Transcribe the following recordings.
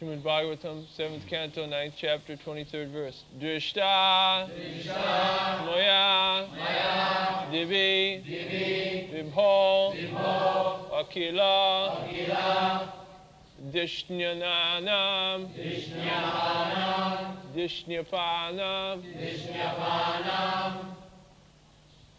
Srimad Bhagavatam, 7th canto, 9th chapter, 23rd verse. Drishta, Maya, Divi, Vibho, Akila, Dishnyananam, Dishnyapana,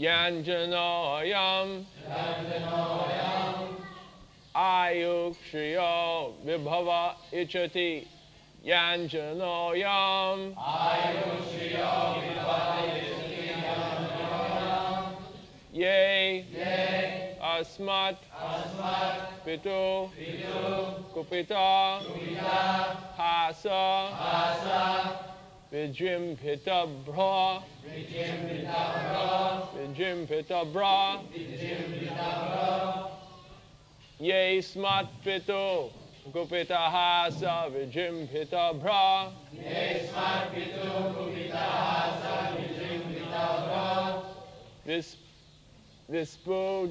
Yanjano Ayam Ayuk Shriyo Vibhava Ichati Yanjano Yam Ye Asmat Pitu Kupita Hasa Vijim Pitabra Vijim Pitabra Ye Smat Pitu Kupita Hasa Vijim Pitabra This Vispur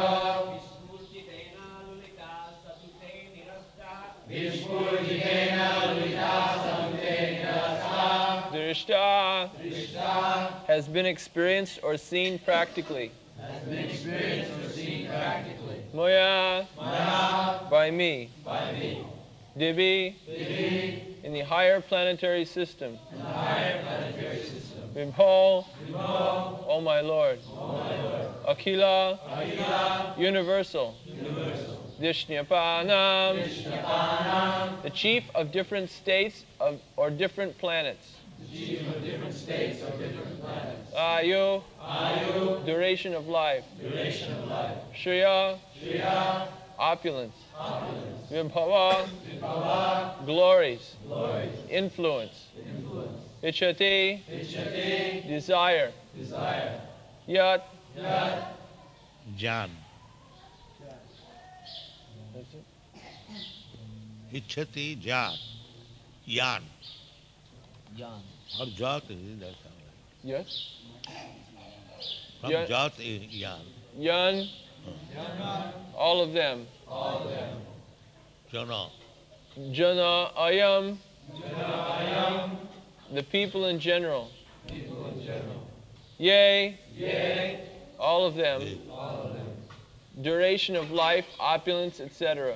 Drishta has been experienced or seen practically. Moya by me. by Divi in the higher planetary system. Vibho, O my Lord. Akila, universal. Dishnapanam, the chief of different states of, or different planets. Gene of different states different planets. Ayu. Ayu. Duration of life. Duration of life. Shriya. Shriya. Opulence. Opulence. Glories. Glories. Influence. Influence. Ichati. Ichati. Desire. Desire. Yat. Yat. Jan. Ichati Jan. Yan. Yan. Or Jat is Yes? From Yan. Jat is Yan. Yan. All of them. All of them. Jana. Jana Ayam. Jana Ayam. The people in general. People in general. Yay. Yay. All of them. All of them. Duration of life, opulence, etc.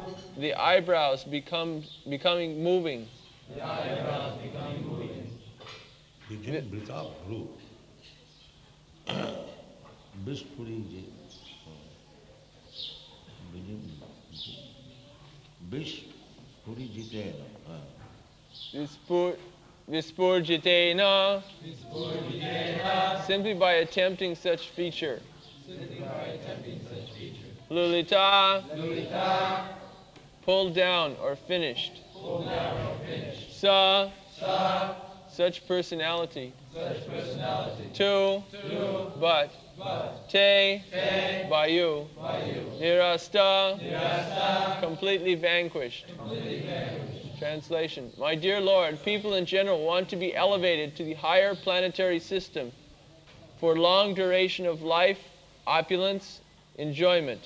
The eyebrows become becoming moving. The eyebrows becoming Begin Brita Bru. Bispuri ji. Begin. Bispuri jitena. Vispur, Vispurjitena. Simply by attempting such feature. Lulita. Pulled down or finished. Sa. Such personality. Two. But. Te. By you. Nirasta. Completely vanquished. Translation My dear Lord, people in general want to be elevated to the higher planetary system for long duration of life, opulence, enjoyment.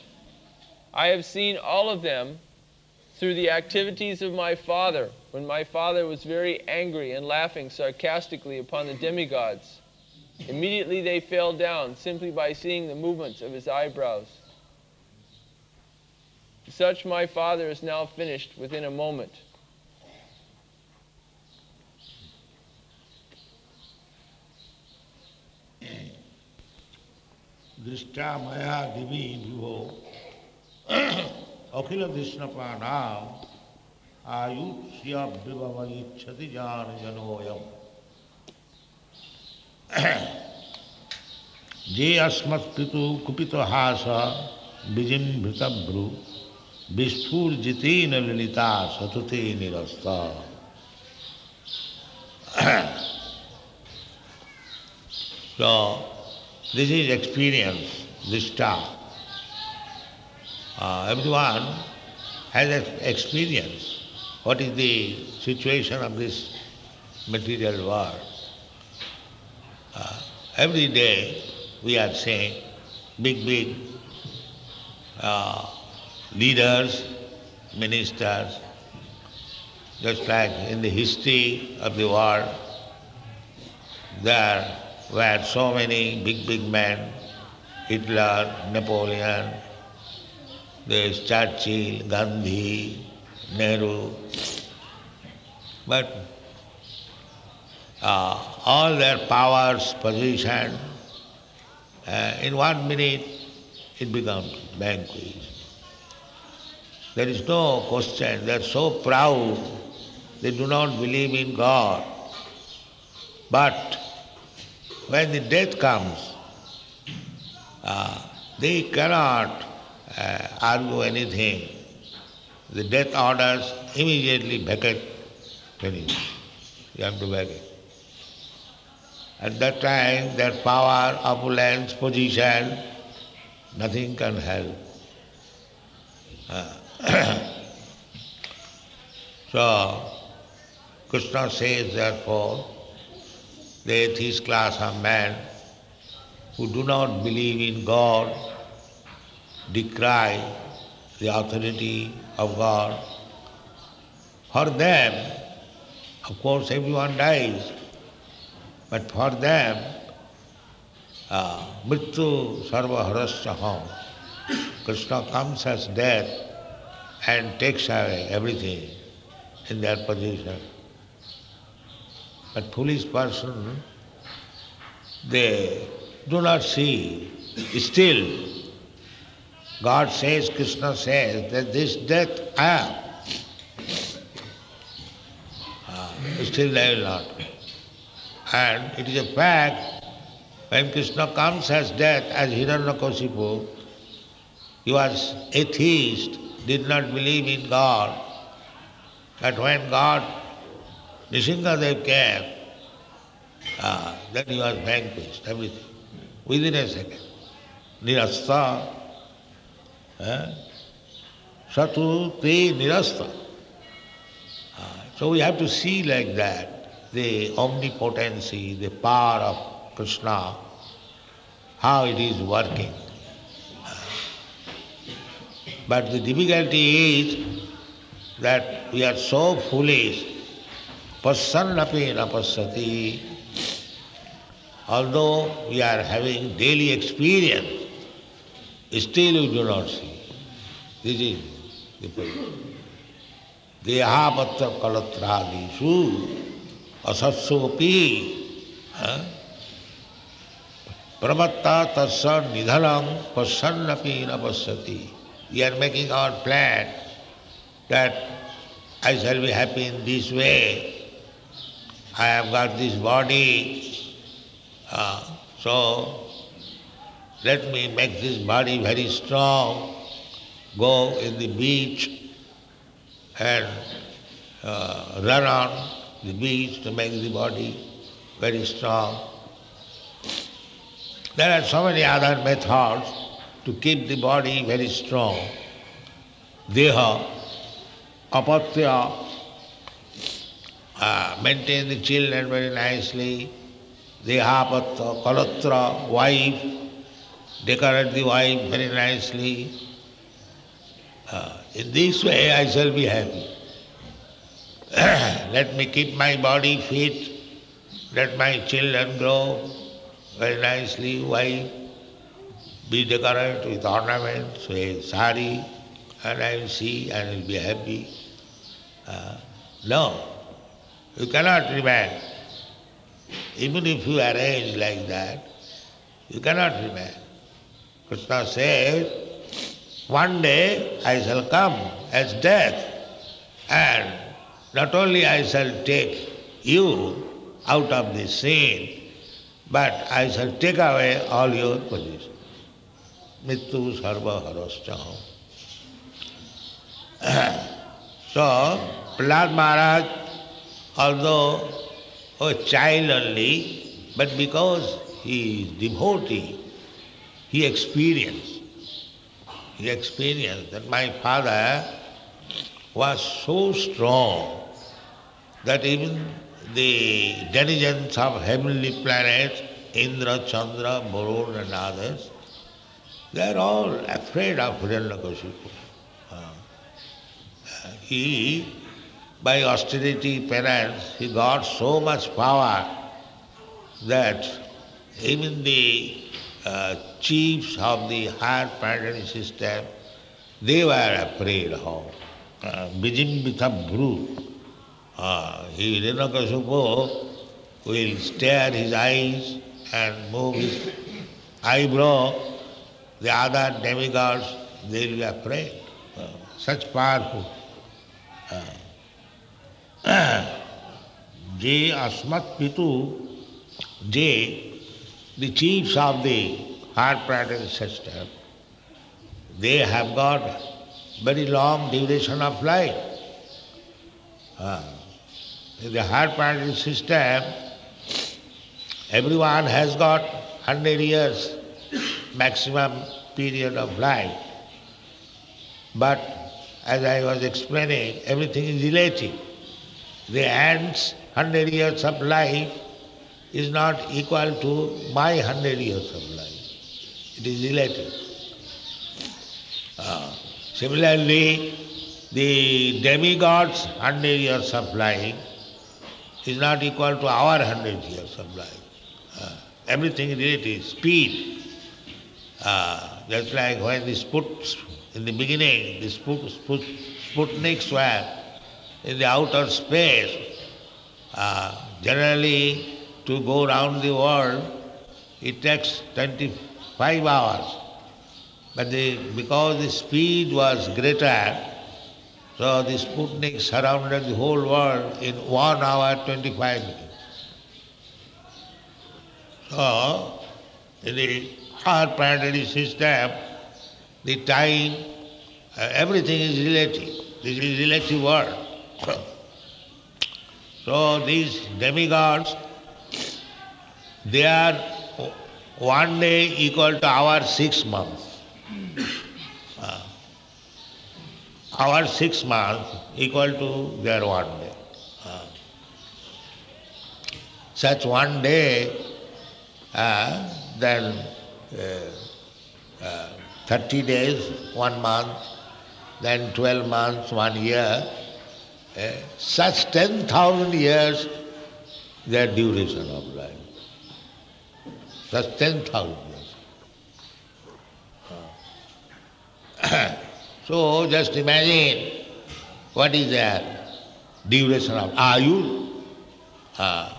I have seen all of them through the activities of my father when my father was very angry and laughing sarcastically upon the demigods. Immediately they fell down simply by seeing the movements of his eyebrows. Such my father is now finished within a moment. दृष्टा मया दिवी विभो অখিল তৃষ্ণপাণাম আয়ুষ্যাভ্যুভমইচ্ছতি যান জনোয়ম যে অস্মৎপিতু কুপিত হাস বিজিম্ভৃতভ্রু বিস্ফুর্জিতেন ললিতা সততে নিরস্ত this is experience experience. Uh, everyone has ex- experience. What is the situation of this material world? Uh, every day we are seeing big, big uh, leaders, ministers, just like in the history of the world, there were so many big, big men, Hitler, Napoleon, there's Churchill, Gandhi, Nehru. But uh, all their powers, position, uh, in one minute it becomes vanquished. There is no question, they are so proud, they do not believe in God. But when the death comes, uh, they cannot uh, argue anything. The death orders immediately vacate, finish. You have to vacate. At that time, their power, opulence, position, nothing can help. Uh, so, Krishna says therefore, the atheist class of men who do not believe in God, decry the authority of God. For them, of course, everyone dies, but for them, uh, mrityu sarva harasya hum. Krishna comes as death and takes away everything in their position. But foolish person, they do not see. Still, God says, Krishna says that this death I am. Ah, still will not. And it is a fact, when Krishna comes as death, as Hiranyakasipu, he was atheist, did not believe in God. But when God Nrisinghadev came, uh, then he was vanquished, everything, within a second. Nirasta, eh? Satu te nirasta. So we have to see like that the omnipotency, the power of Krishna, how it is working. But the difficulty is that we are so foolish. Passannapi napassati. Although we are having daily experience, still we do not see. This is the point. Dehapatra kalatradisu asatsopi pramatta tasya nidhanam passannapi napassati. We are making our plan that I shall be happy in this way. I have got this body, uh, so let me make this body very strong, go in the beach and uh, run on the beach to make the body very strong. There are so many other methods to keep the body very strong. Deha, apatya, uh, maintain the children very nicely. Deha, apatya, kalatra, wife, decorate the wife very nicely. Uh, in this way I shall be happy. let me keep my body fit, let my children grow very nicely, wife, be decorated with ornaments, with sari, and I will see and I will be happy. Uh, no, you cannot remain. Even if you arrange like that, you cannot remain. Krishna says, one day I shall come as death, and not only I shall take you out of the scene, but I shall take away all your positions. Mittu sarva harascha. so, Prahlad Maharaj, although a child only, but because he is devotee, he experienced he experienced that my father was so strong that even the denizens of heavenly planets, Indra, Chandra, Varun and others, they are all afraid of Hiranyakashipu. Uh, he, by austerity, penance, he got so much power that even the uh, chiefs of the higher planetary system, they were afraid of uh, Vijimbita Bhru. Uh, he, Hiranyakashipu, will stare his eyes and move his eyebrow. The other demigods, they will be afraid. Uh, such powerful. Je Asmat Pitu, Je, the chiefs of the higher planetary system, they have got very long duration of life. Uh, in the system, everyone has got 100 years maximum period of life. But as I was explaining, everything is relative. The ant's 100 years of life is not equal to my 100 years of life. It is relative. Uh, similarly, the demigod's 100 years of life is not equal to our 100 years of life. Uh, everything is relative. Speed. Uh, just like when the Sput, in the beginning, the Sput, Sput, Sputniks were in the outer space. Uh, generally, to go round the world, it takes 25 hours. But the, because the speed was greater, so the Sputnik surrounded the whole world in 1 hour 25 minutes. So, in the our planetary system, the time, uh, everything is relative. This is relative world. So these demigods, they are one day equal to our six months. Uh, our six months equal to their one day. Uh, such one day, uh, then uh, 30 days, one month, then 12 months, one year, uh, such 10,000 years their duration of life. Such 10,000 years. Uh, so just imagine what is their duration of ayu. Uh,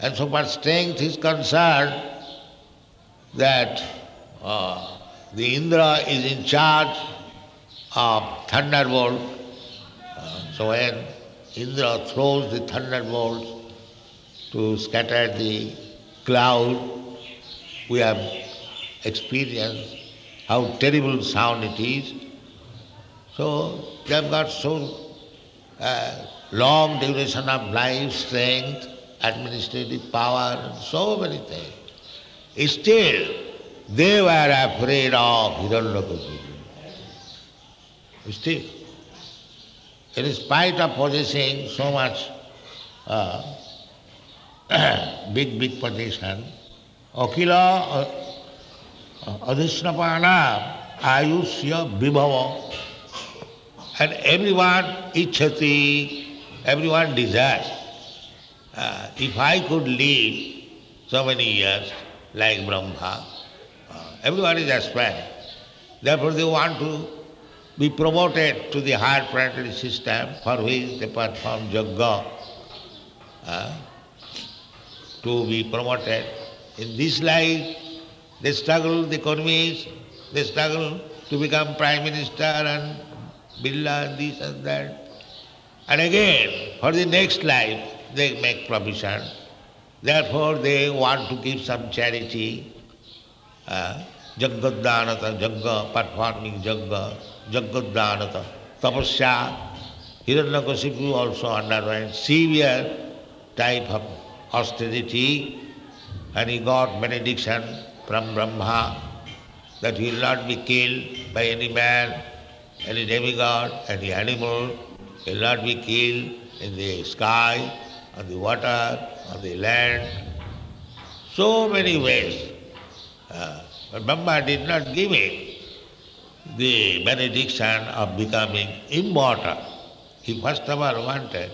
and so far strength is concerned that uh, the Indra is in charge of thunderbolt. Uh, so when Indra throws the thunderbolts to scatter the cloud, we have experienced how terrible sound it is. So they have got so uh, long duration of life, strength, administrative power, and so many things. Still, they were afraid of Hiranyakasipu. Still, in spite of possessing so much uh, big, big position, Akila Adhishnapana Ayusya Vibhava and everyone ichhati, everyone desires. Uh, if I could live so many years like Brahma, uh, everyone is aspiring. Therefore they want to be promoted to the higher planetary system for which they perform yajna. Uh, to be promoted. In this life, they struggle, the economies, they struggle to become prime minister and Birla and this and that. And again, for the next life, they make provision. Therefore, they want to give some charity. Uh, Jaggaddanata, Jagga, performing Jagga, Jaggaddanata, Tapasya. Hiranyakasipu also underwent severe type of austerity and he got benediction from Brahma that he will not be killed by any man, any demigod, any animal, he will not be killed in the sky, on the water, on the land. So many ways. Uh, but Brahma did not give him the benediction of becoming immortal. He first of all wanted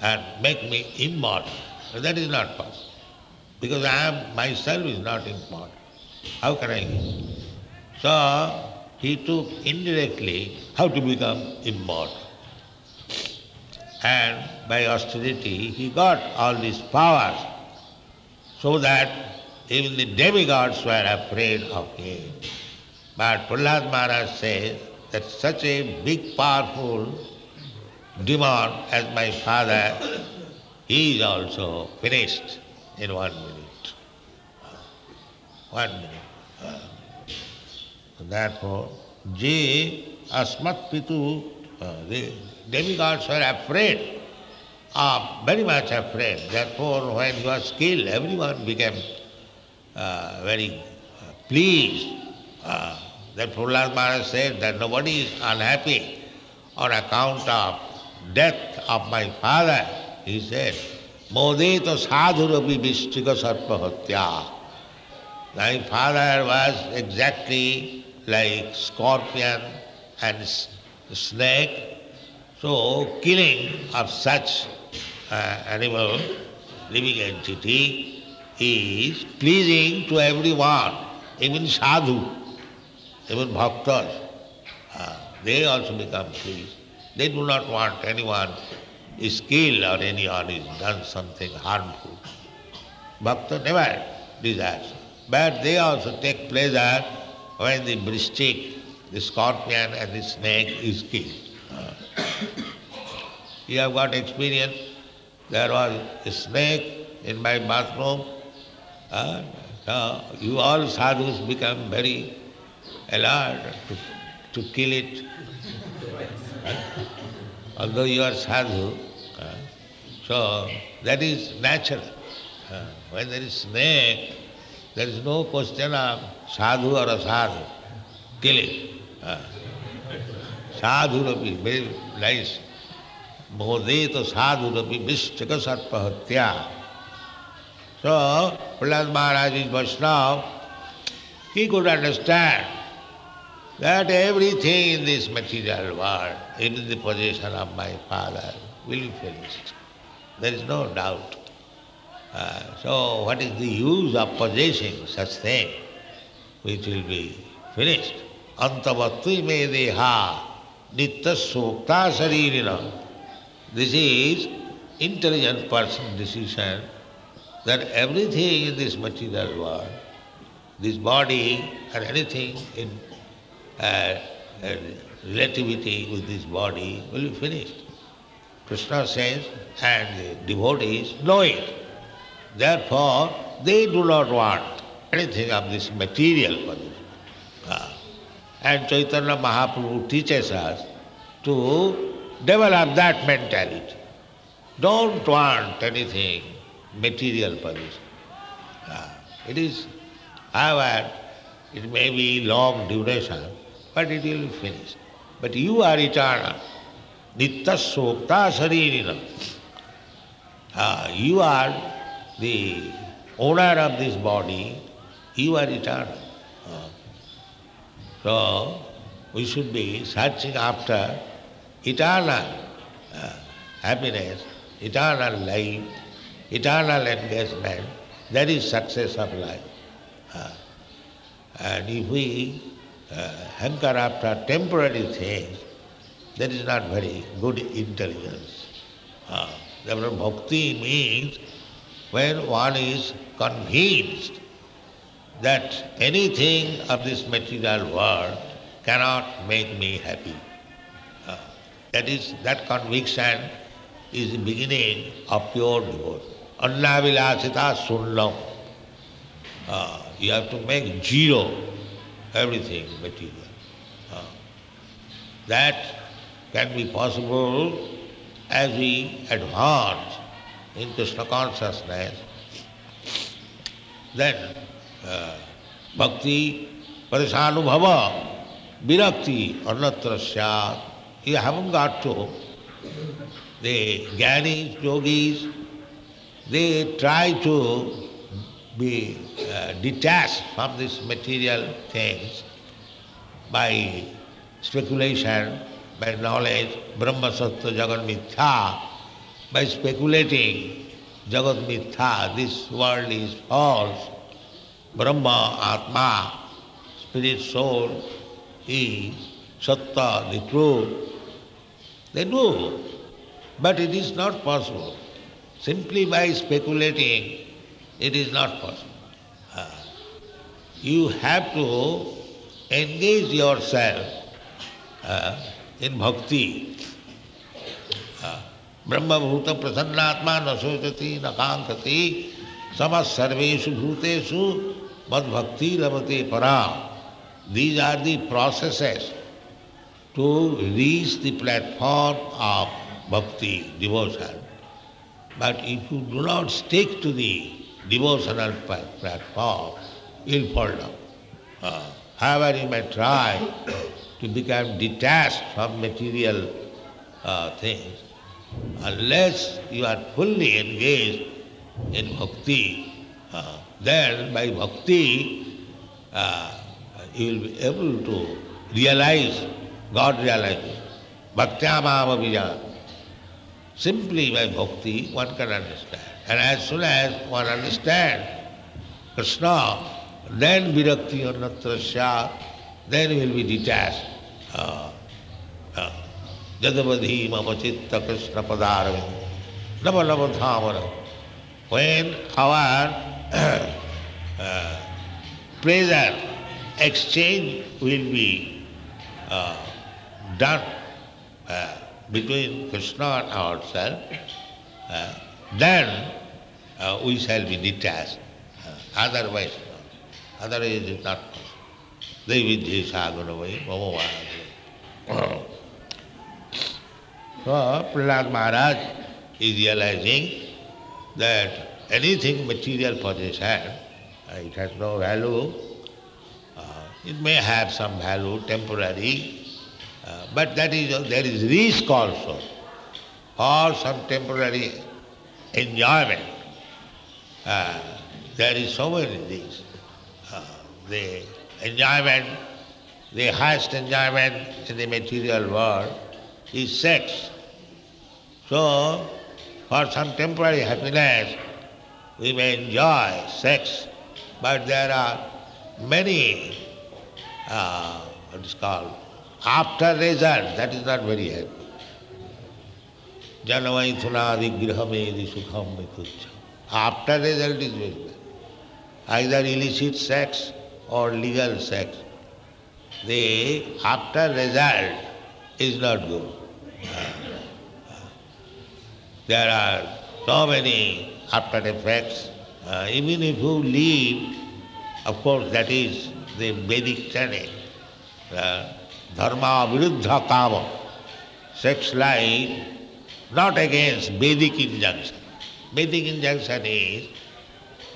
and make me immortal. That is not possible. Because I am myself is not immortal. How can I? So he took indirectly how to become immortal. And by austerity he got all these powers so that even the demigods were afraid of him. But Prahlad Maharaj says that such a big powerful demon as my father, he is also finished in one minute. One minute. Therefore, Je Asmat Pitu, uh, the demigods were afraid, uh, very much afraid. Therefore, when he was killed, everyone became uh, very uh, pleased. Uh, that Prahlad Maharaj said that nobody is unhappy on account of death of my father. He said, Modeta sadhurapi vistika sarpahatya. My father was exactly like scorpion and snake. So killing of such uh, animal, living entity, is pleasing to everyone, even sadhu, even bhaktas. Uh, they also become pleased. They do not want anyone is killed or anyone is done something harmful. Bhakta never desires. But they also take pleasure when the brishtik, the scorpion and the snake is killed. You have got experience. There was a snake in my bathroom. Uh, uh, you all sadhus become very alert to, to kill it. Although you are sadhu, So that is natural. Uh, when there is snake, there is no question of sadhu or asadhu. Kill it. Uh, sadhu rapi, very nice. Mohdeta sadhu rapi vishtaka sarpahatya. So, Prahlad Maharaj is Vaishnava. He could understand that everything in this material world, in the possession of my father, will be finished. There is no doubt. Uh, so what is the use of possessing such thing which will be finished? Antavattu me deha nitta sukta saririna. This is intelligent person decision that everything in this material world, this body or anything in uh, uh, relativity with this body will be finished. Krishna says, and the devotees know it. Therefore, they do not want anything of this material. Ah. And Chaitanya Mahaprabhu teaches us to develop that mentality. Don't want anything material position. Ah. It is, however, it may be long duration, but it will be finished. But you are eternal. Nitta sokta saririna. Ah, you are the owner of this body, you are eternal. So, we should be searching after eternal happiness, eternal life, eternal engagement. That is success of life. And if we uh, hanker after temporary things, that is not very good intelligence. Uh, therefore, bhakti means when one is convinced that anything of this material world cannot make me happy. Uh, that is, that conviction is the beginning of pure devotion. Annavilasita sunnam. Uh, you have to make zero everything material. Uh, that can be possible as we advance in Krishna consciousness. Then uh, bhakti, parishanubhava, virakti, annatra syat. You haven't got to. The jnanis, yogis, they try to be uh, detached from these material things by speculation, by knowledge, Brahma Sattva Jagat Mithya, by speculating Jagat Mithya, this world is false, Brahma, Atma, spirit, soul is Satta, the truth. They do, but it is not possible. Simply by speculating, it is not possible. You have to engage yourself uh, in bhakti. ब्रह्मभूत प्रसन्नात्मा न सोचती, न कांक्षती समर्वेशु भूतेषु मद्भक्ति लभते परा these are the processes to reach the platform of bhakti devotion but if you do not stick to the devotional platform in fold however you may try to become detached from material uh, things, unless you are fully engaged in bhakti, uh, then by bhakti uh, you will be able to realize, God realizes. Bhaktyamama vijana. Simply by bhakti one can understand. And as soon as one understands Krishna, then virakti annatra syat, then he will be detached. Uh, uh, Jadavadhi mama chitta Krishna padaravind, nava nava dhamana. When our uh, pleasure exchange will be uh, done uh, between Krishna and ourselves, uh, then uh, we shall be detached. Uh, otherwise. Otherwise it is not possible. Jesa Gunavai Mama So, Prahlad Maharaj is realizing that anything material possession, uh, it has no value. Uh, it may have some value, temporary, uh, but that is there is risk also for some temporary enjoyment. There is so many things. Uh, the enjoyment, the highest enjoyment in the material world is sex. So, for some temporary happiness, we may enjoy sex, but there are many, uh, what is called, after result, that is not very happy. After result is very bad. Either illicit sex or legal sex. The after result is not good. There are so many after effects. Uh, even if you leave, of course that is the Vedic. Uh, dharma viruddha kama. Sex life not against Vedic injunction. Vedic injunction is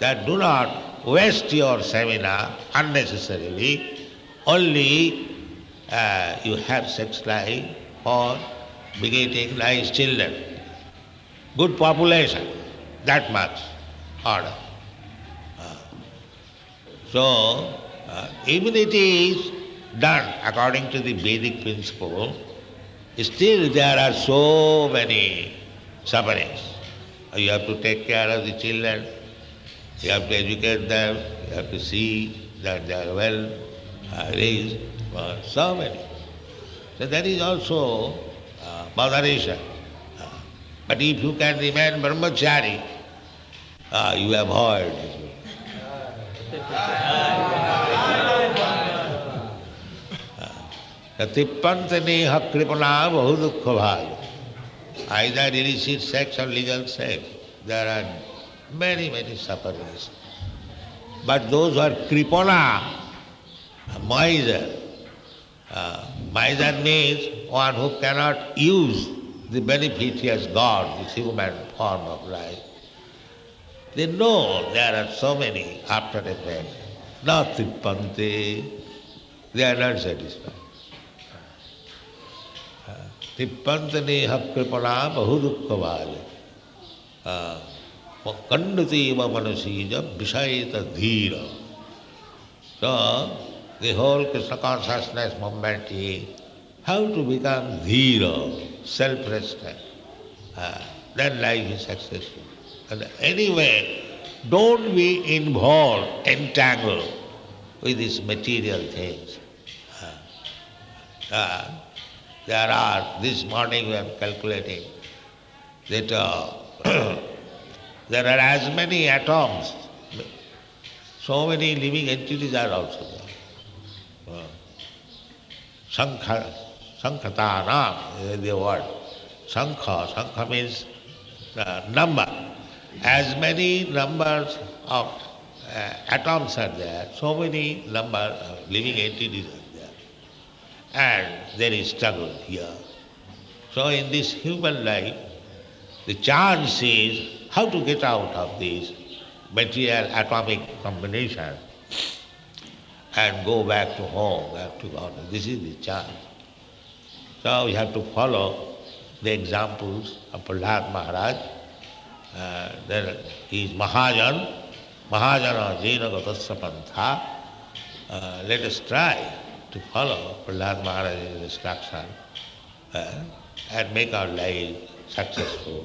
that do not waste your stamina unnecessarily, only uh, you have sex life for begetting nice children, good population, that much order. Uh, so, uh, even it is done according to the Vedic principle, still there are so many sufferings. You have to take care of the children, you have to educate them, you have to see that they are well uh, raised for so many. So that is also uh. Uh, but if you can remain brahmachari, uh, you avoid. Uh, Tippantani hakripana bahudukha bhag. Either illicit sex or legal sex. There are many, many sufferings. But those who are kripana, miser, uh, miser means one who cannot use the benefit he has got, this human form of life. They know there are so many after effects. Not trippante, they are not satisfied. तिप्पंत नेह कृपणा बहु दुख वाले Pakkandati Mamanasija Vishayita Dhira. So, the whole Krishna consciousness movement is how to become Dhira, Self-respect. Uh, then life is successful. And anyway, don't be involved, entangled with these material things. Uh, uh, there are, this morning we are calculating that uh, there are as many atoms, so many living entities are also there. Sankha, Sankhatanam is the word. Sankha, Sankha means uh, number. As many numbers of uh, atoms are there, so many number of living entities are there. and there is struggle here. So in this human life, the chance is how to get out of this material atomic combination and go back to home, back to God. This is the chance. So we have to follow the examples of Prahlad Maharaj. Uh, then he is Mahajan, Mahajana Jena Gatasya Pantha. Uh, let us try to follow Prahlad Maharaj's instruction uh, and make our life successful.